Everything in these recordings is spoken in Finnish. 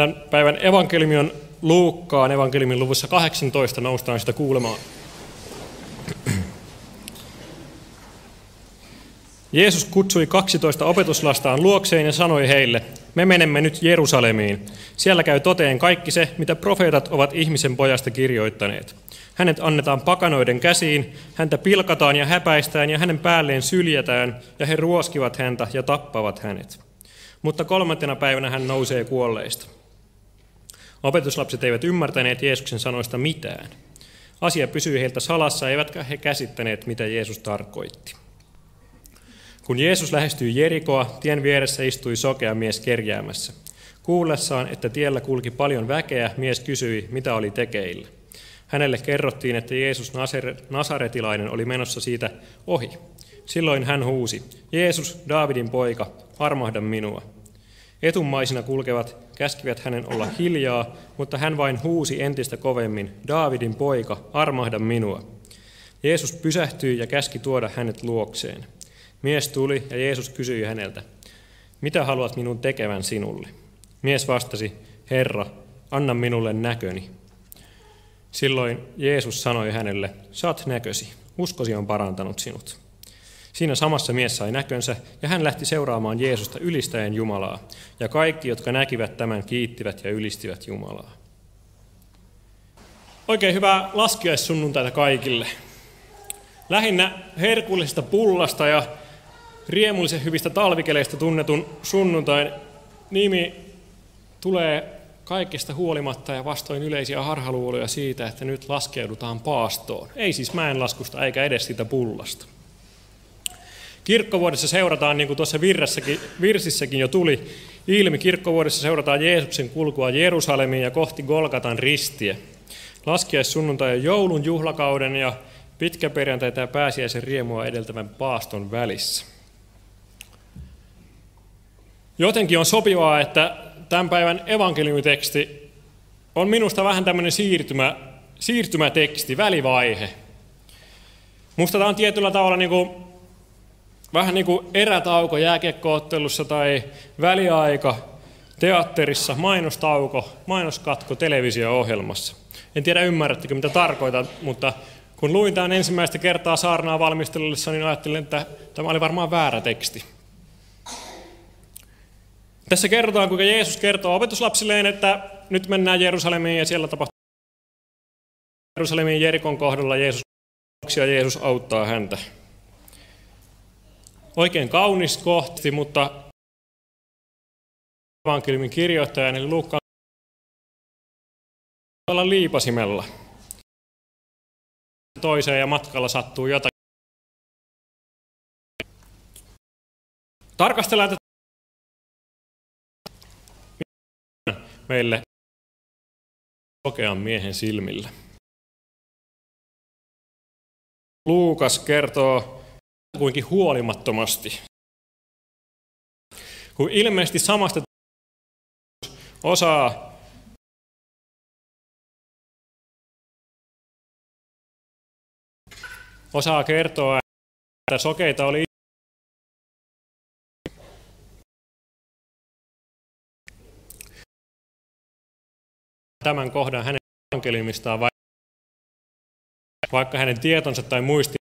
Tämän päivän evankeliumi on Luukkaan evankeliumin luvussa 18, noustaan sitä kuulemaan. Jeesus kutsui 12 opetuslastaan luokseen ja sanoi heille, me menemme nyt Jerusalemiin. Siellä käy toteen kaikki se, mitä profeetat ovat ihmisen pojasta kirjoittaneet. Hänet annetaan pakanoiden käsiin, häntä pilkataan ja häpäistään ja hänen päälleen syljätään, ja he ruoskivat häntä ja tappavat hänet. Mutta kolmantena päivänä hän nousee kuolleista. Opetuslapset eivät ymmärtäneet Jeesuksen sanoista mitään. Asia pysyi heiltä salassa, eivätkä he käsittäneet, mitä Jeesus tarkoitti. Kun Jeesus lähestyi Jerikoa, tien vieressä istui sokea mies kerjäämässä. Kuullessaan, että tiellä kulki paljon väkeä, mies kysyi, mitä oli tekeillä. Hänelle kerrottiin, että Jeesus Nasaretilainen oli menossa siitä ohi. Silloin hän huusi, Jeesus, Daavidin poika, armahda minua. Etumaisina kulkevat käskivät hänen olla hiljaa, mutta hän vain huusi entistä kovemmin, Daavidin poika, armahda minua. Jeesus pysähtyi ja käski tuoda hänet luokseen. Mies tuli ja Jeesus kysyi häneltä, mitä haluat minun tekevän sinulle? Mies vastasi, Herra, anna minulle näköni. Silloin Jeesus sanoi hänelle, saat näkösi, uskosi on parantanut sinut. Siinä samassa mies sai näkönsä ja hän lähti seuraamaan Jeesusta ylistäen Jumalaa. Ja kaikki, jotka näkivät tämän, kiittivät ja ylistivät Jumalaa. Oikein hyvää laskiaissunnuntaita kaikille. Lähinnä herkullisesta pullasta ja riemullisen hyvistä talvikeleistä tunnetun sunnuntain nimi tulee kaikista huolimatta ja vastoin yleisiä harhaluuloja siitä, että nyt laskeudutaan paastoon. Ei siis mäenlaskusta eikä edes siitä pullasta. Kirkkovuodessa seurataan, niin kuin tuossa virsissäkin jo tuli ilmi, kirkkovuodessa seurataan Jeesuksen kulkua Jerusalemiin ja kohti Golgatan ristiä. Laskiaissunnuntai on joulun juhlakauden ja pitkäperjantai ja pääsiäisen riemua edeltävän paaston välissä. Jotenkin on sopivaa, että tämän päivän evankeliumiteksti on minusta vähän tämmöinen siirtymä, siirtymäteksti, välivaihe. Musta tämä on tietyllä tavalla niin kuin, vähän niin kuin erätauko jääkiekkoottelussa tai väliaika teatterissa, mainostauko, mainoskatko televisio-ohjelmassa. En tiedä ymmärrättekö mitä tarkoitan, mutta kun luin tämän ensimmäistä kertaa saarnaa valmistellessa, niin ajattelin, että tämä oli varmaan väärä teksti. Tässä kerrotaan, kuinka Jeesus kertoo opetuslapsilleen, että nyt mennään Jerusalemiin ja siellä tapahtuu Jerusalemin Jerikon kohdalla Jeesus ja Jeesus auttaa häntä. Oikein kaunis kohti, mutta evankeliumin kirjoittajan eli Luukkaan olla liipasimella. Toiseen ja matkalla sattuu jotakin. Tarkastellaan tätä meille sokean miehen silmillä. Luukas kertoo kuinkin huolimattomasti, kun ilmeisesti samasta osaa osaa kertoa, että sokeita oli tämän kohdan hänen evankeliumistaan, vaikka hänen tietonsa tai muistinsa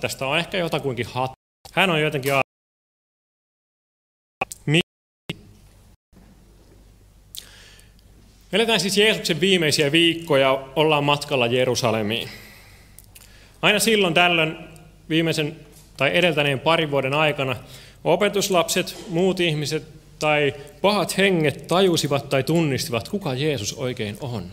tästä on ehkä jotakuinkin hat. Hän on jotenkin Eletään siis Jeesuksen viimeisiä viikkoja, ollaan matkalla Jerusalemiin. Aina silloin tällöin viimeisen tai edeltäneen parin vuoden aikana opetuslapset, muut ihmiset tai pahat henget tajusivat tai tunnistivat, kuka Jeesus oikein on.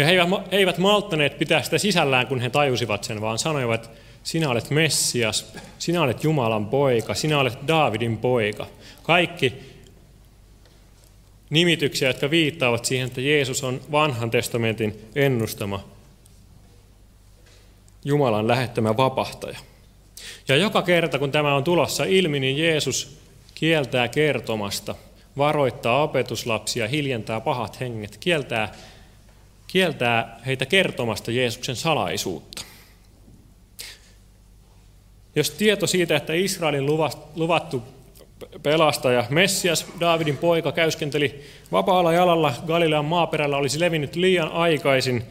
Ja he eivät malttaneet pitää sitä sisällään, kun he tajusivat sen, vaan sanoivat, sinä olet Messias, sinä olet Jumalan poika, sinä olet Daavidin poika. Kaikki nimityksiä, jotka viittaavat siihen, että Jeesus on vanhan testamentin ennustama Jumalan lähettämä vapahtaja. Ja joka kerta, kun tämä on tulossa ilmi, niin Jeesus kieltää kertomasta, varoittaa opetuslapsia, hiljentää pahat henget, kieltää, kieltää heitä kertomasta Jeesuksen salaisuutta. Jos tieto siitä, että Israelin luvattu pelastaja. Messias, Daavidin poika, käyskenteli vapaalla jalalla Galilean maaperällä, olisi levinnyt liian aikaisin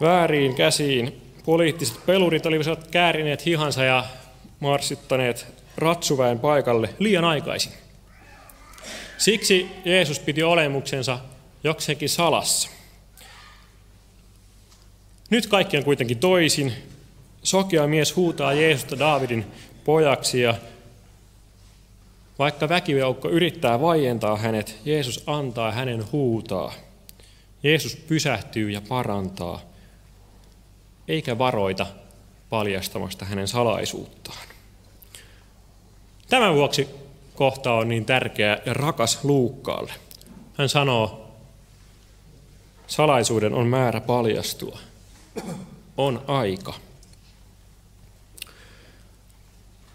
vääriin käsiin. Poliittiset pelurit olivat käärineet hihansa ja marssittaneet ratsuväen paikalle liian aikaisin. Siksi Jeesus piti olemuksensa jokseenkin salassa. Nyt kaikki on kuitenkin toisin. Sokea mies huutaa Jeesusta Daavidin pojaksi ja vaikka väkijoukko yrittää vaientaa hänet, Jeesus antaa hänen huutaa. Jeesus pysähtyy ja parantaa, eikä varoita paljastamasta hänen salaisuuttaan. Tämän vuoksi kohta on niin tärkeä ja rakas Luukkaalle. Hän sanoo, salaisuuden on määrä paljastua. On aika.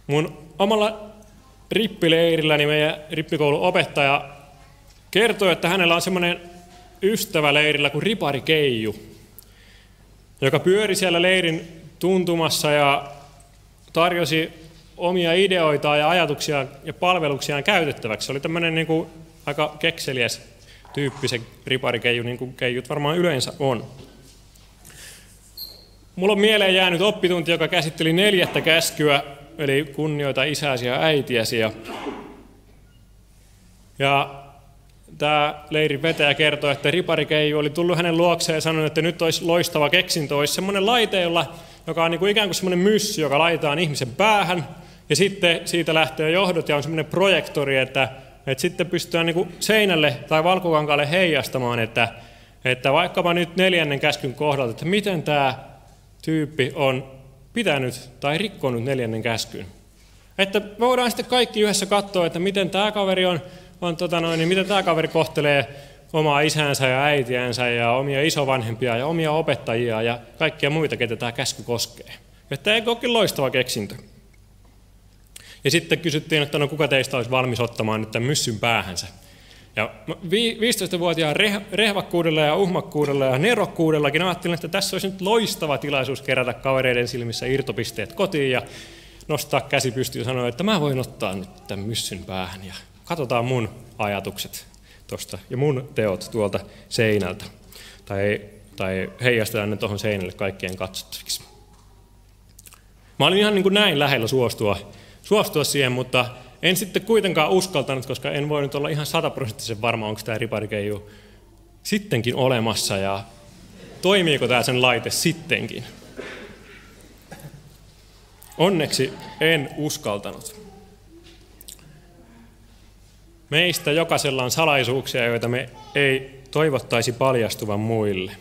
Mun omalla rippileirilläni meidän rippikoulun opettaja kertoi, että hänellä on semmoinen ystävä leirillä kuin Ripari Keiju, joka pyöri siellä leirin tuntumassa ja tarjosi omia ideoitaan ja ajatuksia ja palveluksiaan käytettäväksi. Se oli tämmöinen niin kuin aika kekseliäs tyyppi se riparikeiju, niin kuin keijut varmaan yleensä on. Mulla on mieleen jäänyt oppitunti, joka käsitteli neljättä käskyä, eli kunnioita isäsi ja äitiäsi. Ja, ja tämä leirin vetäjä kertoi, että riparikeiju oli tullut hänen luokseen ja sanonut, että nyt olisi loistava keksintö, olisi semmoinen laite, jolla, joka on niin kuin ikään kuin semmoinen myssy, joka laitetaan ihmisen päähän, ja sitten siitä lähtee johdot ja on semmoinen projektori, että, että sitten pystytään niin kuin seinälle tai valkokankaalle heijastamaan, että, että vaikkapa nyt neljännen käskyn kohdalta, että miten tämä tyyppi on pitänyt tai rikkonut neljännen käskyn. Että voidaan sitten kaikki yhdessä katsoa, että miten tämä kaveri on, on tota noin, niin miten tämä kaveri kohtelee omaa isänsä ja äitiänsä ja omia isovanhempia ja omia opettajia ja kaikkia muita, ketä tämä käsky koskee. Että eikö olekin loistava keksintö? Ja sitten kysyttiin, että no kuka teistä olisi valmis ottamaan nyt tämän myssyn päähänsä. Ja 15-vuotiaan rehvakkuudella ja uhmakkuudella ja nerokkuudellakin ajattelin, että tässä olisi nyt loistava tilaisuus kerätä kavereiden silmissä irtopisteet kotiin ja nostaa käsi pystyyn ja sanoa, että mä voin ottaa nyt tämän myssyn päähän ja katsotaan mun ajatukset tuosta ja mun teot tuolta seinältä. Tai, tai heijastetaan ne tuohon seinälle kaikkien katsottaviksi. Mä olin ihan niin kuin näin lähellä suostua suostua siihen, mutta en sitten kuitenkaan uskaltanut, koska en voi nyt olla ihan sataprosenttisen varma, onko tämä riparikeiju sittenkin olemassa ja toimiiko tämä sen laite sittenkin. Onneksi en uskaltanut. Meistä jokaisella on salaisuuksia, joita me ei toivottaisi paljastuvan muille.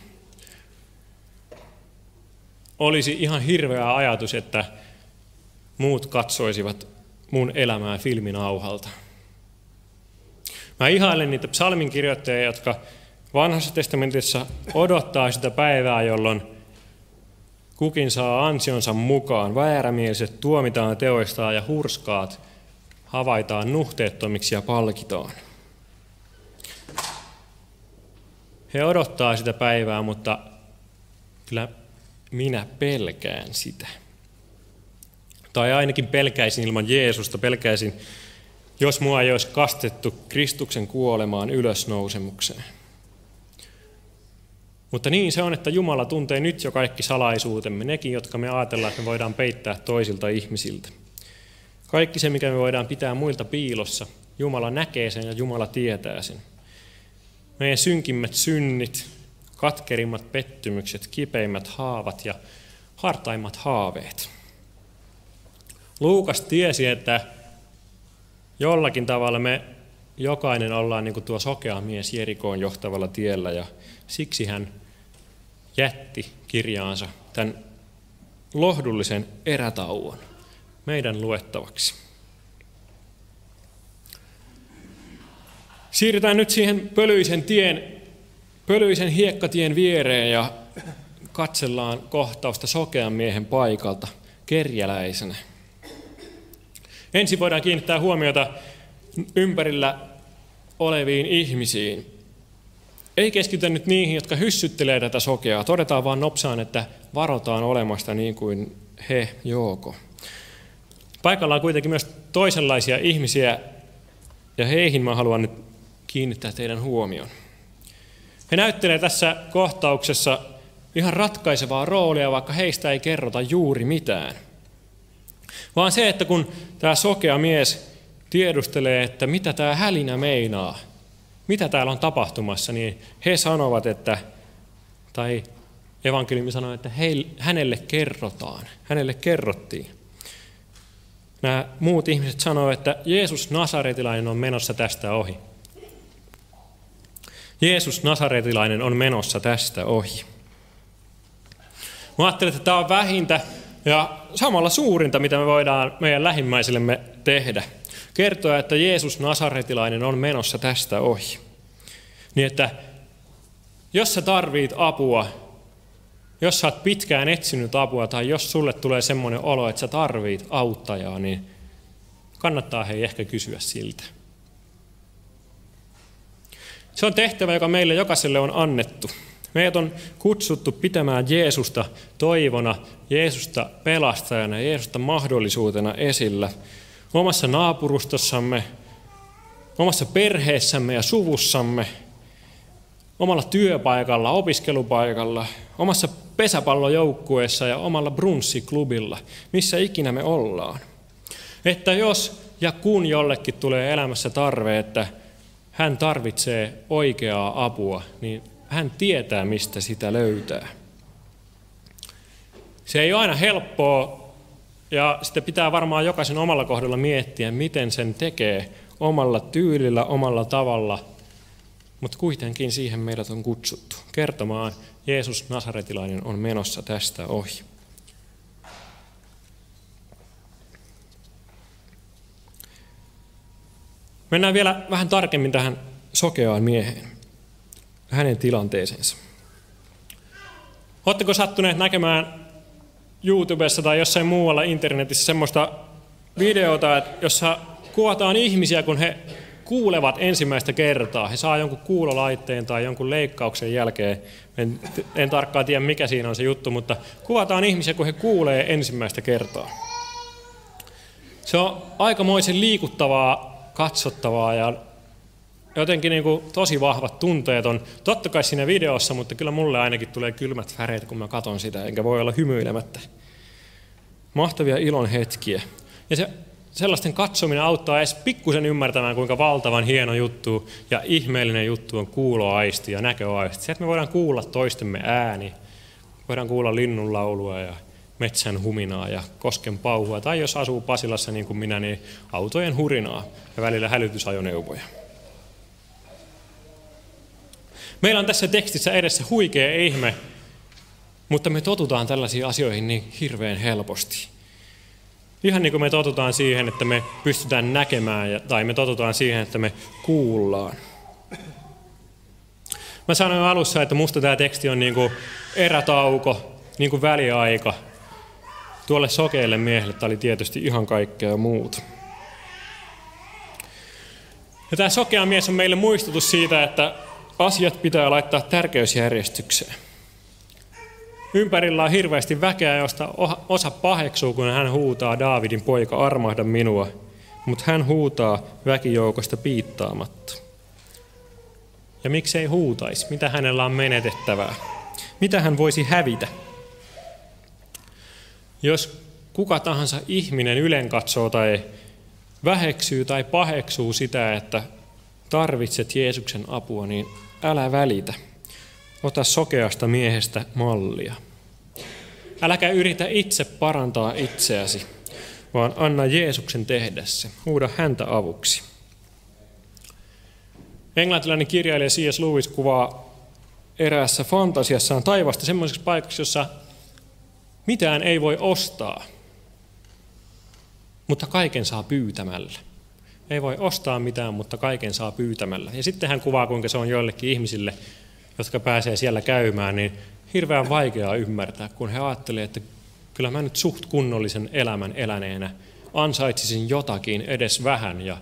Olisi ihan hirveä ajatus, että muut katsoisivat mun elämää filmin auhalta. Mä ihailen niitä psalminkirjoittajia, jotka vanhassa testamentissa odottaa sitä päivää, jolloin kukin saa ansionsa mukaan, väärämieliset tuomitaan teoistaan ja hurskaat havaitaan nuhteettomiksi ja palkitaan. He odottaa sitä päivää, mutta kyllä minä pelkään sitä. Tai ainakin pelkäisin ilman Jeesusta, pelkäisin, jos mua ei olisi kastettu Kristuksen kuolemaan ylösnousemukseen. Mutta niin se on, että Jumala tuntee nyt jo kaikki salaisuutemme, nekin, jotka me ajatellaan, että me voidaan peittää toisilta ihmisiltä. Kaikki se, mikä me voidaan pitää muilta piilossa, Jumala näkee sen ja Jumala tietää sen. Meidän synkimmät synnit, katkerimmat pettymykset, kipeimmät haavat ja hartaimmat haaveet – Luukas tiesi, että jollakin tavalla me jokainen ollaan niin kuin tuo sokea mies Jerikoon johtavalla tiellä ja siksi hän jätti kirjaansa tämän lohdullisen erätauon meidän luettavaksi. Siirrytään nyt siihen pölyisen tien, pölyisen hiekkatien viereen ja katsellaan kohtausta sokean miehen paikalta kerjäläisenä. Ensin voidaan kiinnittää huomiota ympärillä oleviin ihmisiin. Ei keskitytä nyt niihin, jotka hyssyttelee tätä sokeaa. Todetaan vaan nopsaan, että varotaan olemasta niin kuin he jooko. Paikalla on kuitenkin myös toisenlaisia ihmisiä, ja heihin mä haluan nyt kiinnittää teidän huomion. He näyttelee tässä kohtauksessa ihan ratkaisevaa roolia, vaikka heistä ei kerrota juuri mitään. Vaan se, että kun tämä sokea mies tiedustelee, että mitä tämä hälinä meinaa, mitä täällä on tapahtumassa, niin he sanovat, että, tai evankeliumi sanoo, että heille, hänelle kerrotaan, hänelle kerrottiin. Nämä muut ihmiset sanoivat, että Jeesus Nasaretilainen on menossa tästä ohi. Jeesus Nasaretilainen on menossa tästä ohi. Mä ajattelin, että tämä on vähintä ja samalla suurinta, mitä me voidaan meidän lähimmäisillemme tehdä. Kertoa, että Jeesus Nasaretilainen on menossa tästä ohi. Niin että jos sä tarvit apua, jos sä oot pitkään etsinyt apua tai jos sulle tulee semmoinen olo, että sä tarvit auttajaa, niin kannattaa hei ehkä kysyä siltä. Se on tehtävä, joka meille jokaiselle on annettu. Meidät on kutsuttu pitämään Jeesusta toivona, Jeesusta pelastajana, Jeesusta mahdollisuutena esillä omassa naapurustossamme, omassa perheessämme ja suvussamme, omalla työpaikalla, opiskelupaikalla, omassa pesäpallojoukkueessa ja omalla brunssiklubilla, missä ikinä me ollaan. Että jos ja kun jollekin tulee elämässä tarve, että hän tarvitsee oikeaa apua, niin hän tietää, mistä sitä löytää. Se ei ole aina helppoa, ja sitä pitää varmaan jokaisen omalla kohdalla miettiä, miten sen tekee omalla tyylillä, omalla tavalla, mutta kuitenkin siihen meidät on kutsuttu kertomaan, Jeesus Nasaretilainen on menossa tästä ohi. Mennään vielä vähän tarkemmin tähän sokeaan mieheen, hänen tilanteeseensa. Oletteko sattuneet näkemään YouTubessa tai jossain muualla internetissä semmoista videota, jossa kuvataan ihmisiä, kun he kuulevat ensimmäistä kertaa. He saa jonkun kuulolaitteen tai jonkun leikkauksen jälkeen. En, en tarkkaan tiedä, mikä siinä on se juttu, mutta kuvataan ihmisiä, kun he kuulee ensimmäistä kertaa. Se on aikamoisen liikuttavaa, katsottavaa ja jotenkin niin kuin tosi vahvat tunteet on. Totta kai siinä videossa, mutta kyllä mulle ainakin tulee kylmät väreet, kun mä katon sitä, enkä voi olla hymyilemättä. Mahtavia ilon hetkiä. Ja se sellaisten katsominen auttaa edes pikkusen ymmärtämään, kuinka valtavan hieno juttu ja ihmeellinen juttu on kuuloaisti ja näköaisti. Se, että me voidaan kuulla toistemme ääni, voidaan kuulla linnun laulua ja metsän huminaa ja kosken pauhua, tai jos asuu Pasilassa niin kuin minä, niin autojen hurinaa ja välillä hälytysajoneuvoja. Meillä on tässä tekstissä edessä huikea ihme, mutta me totutaan tällaisiin asioihin niin hirveän helposti. Ihan niin kuin me totutaan siihen, että me pystytään näkemään, tai me totutaan siihen, että me kuullaan. Mä sanoin alussa, että musta tämä teksti on niin kuin erätauko, niin kuin väliaika. Tuolle sokeille miehelle tämä oli tietysti ihan kaikkea muuta. Ja tämä sokea mies on meille muistutus siitä, että asiat pitää laittaa tärkeysjärjestykseen. Ympärillä on hirveästi väkeä, josta osa paheksuu, kun hän huutaa Daavidin poika, armahda minua. Mutta hän huutaa väkijoukosta piittaamatta. Ja miksei huutaisi? Mitä hänellä on menetettävää? Mitä hän voisi hävitä? Jos kuka tahansa ihminen ylen katsoo tai väheksyy tai paheksuu sitä, että tarvitset Jeesuksen apua, niin älä välitä. Ota sokeasta miehestä mallia. Äläkä yritä itse parantaa itseäsi, vaan anna Jeesuksen tehdä se. Huuda häntä avuksi. Englantilainen kirjailija C.S. Lewis kuvaa eräässä fantasiassaan taivasta semmoiseksi paikaksi, jossa mitään ei voi ostaa, mutta kaiken saa pyytämällä. Ei voi ostaa mitään, mutta kaiken saa pyytämällä. Ja sitten hän kuvaa, kuinka se on joillekin ihmisille jotka pääsee siellä käymään, niin hirveän vaikeaa ymmärtää, kun he ajattelevat, että kyllä mä nyt suht kunnollisen elämän eläneenä ansaitsisin jotakin edes vähän ja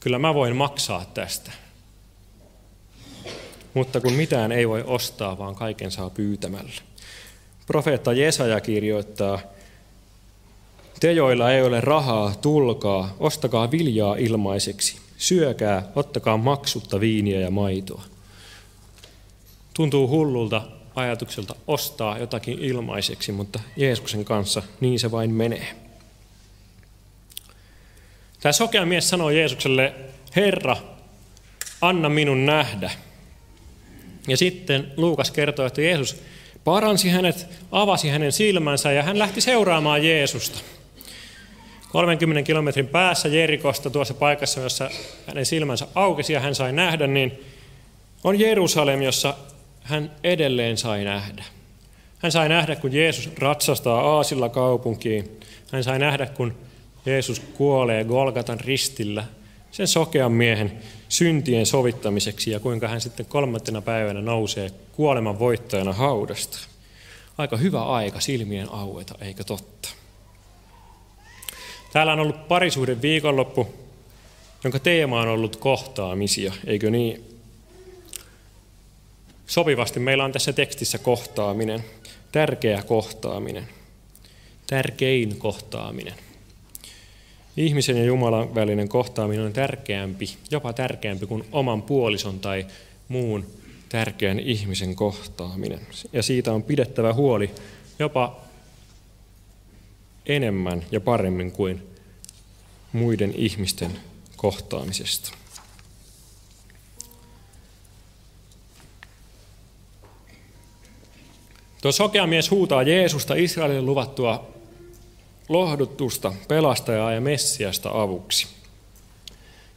kyllä mä voin maksaa tästä. Mutta kun mitään ei voi ostaa, vaan kaiken saa pyytämällä. Profeetta Jesaja kirjoittaa, Te, joilla ei ole rahaa, tulkaa, ostakaa viljaa ilmaiseksi. Syökää, ottakaa maksutta viiniä ja maitoa. Tuntuu hullulta ajatukselta ostaa jotakin ilmaiseksi, mutta Jeesuksen kanssa niin se vain menee. Tämä sokea mies sanoi Jeesukselle, Herra, anna minun nähdä. Ja sitten Luukas kertoo, että Jeesus paransi hänet, avasi hänen silmänsä ja hän lähti seuraamaan Jeesusta. 30 kilometrin päässä Jerikosta, tuossa paikassa, jossa hänen silmänsä aukesi ja hän sai nähdä, niin on Jerusalem, jossa hän edelleen sai nähdä. Hän sai nähdä, kun Jeesus ratsastaa aasilla kaupunkiin. Hän sai nähdä, kun Jeesus kuolee Golgatan ristillä sen sokean miehen syntien sovittamiseksi ja kuinka hän sitten kolmantena päivänä nousee kuoleman voittajana haudasta. Aika hyvä aika silmien aueta, eikö totta? Täällä on ollut parisuuden viikonloppu, jonka teema on ollut kohtaamisia, eikö niin? Sopivasti meillä on tässä tekstissä kohtaaminen, tärkeä kohtaaminen, tärkein kohtaaminen. Ihmisen ja Jumalan välinen kohtaaminen on tärkeämpi, jopa tärkeämpi kuin oman puolison tai muun tärkeän ihmisen kohtaaminen. Ja siitä on pidettävä huoli jopa enemmän ja paremmin kuin muiden ihmisten kohtaamisesta. Tuo sokea mies huutaa Jeesusta Israelille luvattua lohdutusta, pelastajaa ja Messiasta avuksi.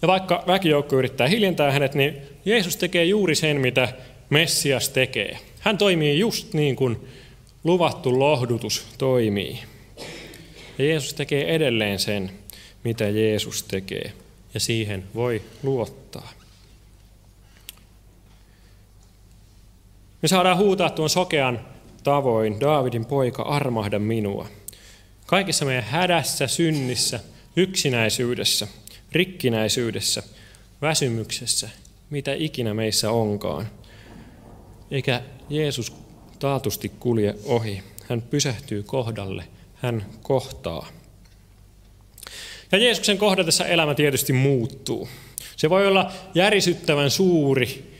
Ja vaikka väkijoukko yrittää hiljentää hänet, niin Jeesus tekee juuri sen, mitä Messias tekee. Hän toimii just niin kuin luvattu lohdutus toimii. Ja Jeesus tekee edelleen sen, mitä Jeesus tekee, ja siihen voi luottaa. Me saadaan huutaa tuon sokean tavoin, Daavidin poika, armahda minua. Kaikessa meidän hädässä, synnissä, yksinäisyydessä, rikkinäisyydessä, väsymyksessä, mitä ikinä meissä onkaan. Eikä Jeesus taatusti kulje ohi. Hän pysähtyy kohdalle, hän kohtaa. Ja Jeesuksen kohdatessa elämä tietysti muuttuu. Se voi olla järisyttävän suuri,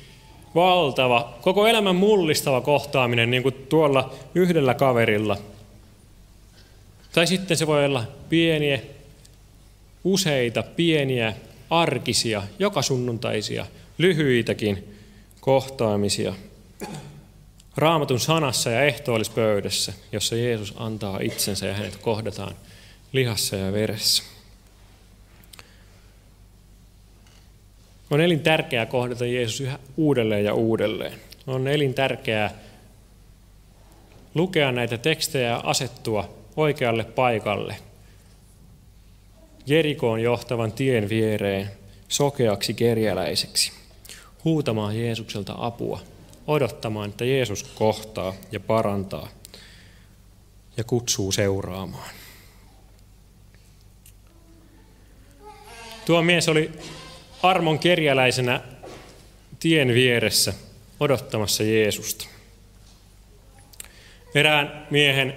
valtava, koko elämän mullistava kohtaaminen, niin kuin tuolla yhdellä kaverilla. Tai sitten se voi olla pieniä, useita pieniä, arkisia, joka sunnuntaisia, lyhyitäkin kohtaamisia. Raamatun sanassa ja ehtoollispöydässä, jossa Jeesus antaa itsensä ja hänet kohdataan lihassa ja veressä. On elintärkeää kohdata Jeesus yhä uudelleen ja uudelleen. On elintärkeää lukea näitä tekstejä ja asettua oikealle paikalle. Jerikoon johtavan tien viereen sokeaksi kerjäläiseksi, huutamaan Jeesukselta apua, odottamaan, että Jeesus kohtaa ja parantaa ja kutsuu seuraamaan. Tuo mies oli armon kerjäläisenä tien vieressä odottamassa Jeesusta. Erään miehen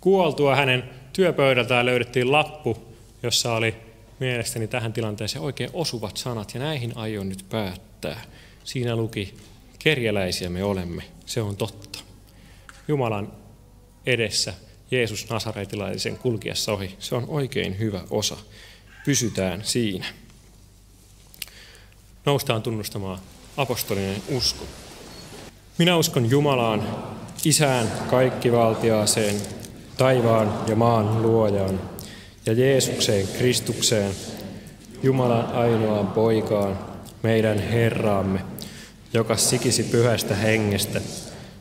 kuoltua hänen työpöydältään löydettiin lappu, jossa oli mielestäni tähän tilanteeseen oikein osuvat sanat, ja näihin aion nyt päättää. Siinä luki, kerjäläisiä me olemme, se on totta. Jumalan edessä Jeesus Nasaretilaisen kulkiessa ohi, se on oikein hyvä osa. Pysytään siinä noustaan tunnustamaan apostolinen usko. Minä uskon Jumalaan, Isään kaikkivaltiaaseen, taivaan ja maan luojaan, ja Jeesukseen Kristukseen, Jumalan ainoaan poikaan, meidän Herraamme, joka sikisi pyhästä hengestä,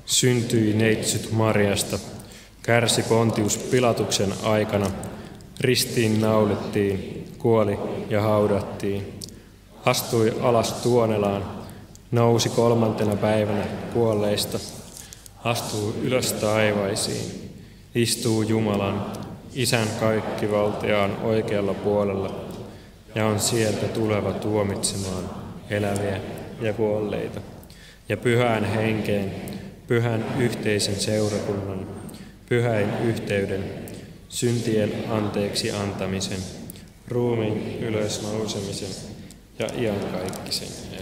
syntyi neitsyt Marjasta, kärsi Pontius Pilatuksen aikana, ristiin naulittiin, kuoli ja haudattiin, astui alas tuonelaan, nousi kolmantena päivänä kuolleista, astuu ylös taivaisiin, istuu Jumalan, Isän kaikkivaltiaan oikealla puolella ja on sieltä tuleva tuomitsemaan eläviä ja kuolleita. Ja pyhään henkeen, pyhän yhteisen seurakunnan, pyhäin yhteyden, syntien anteeksi antamisen, ruumiin ylösnousemisen ja iankaikkisen.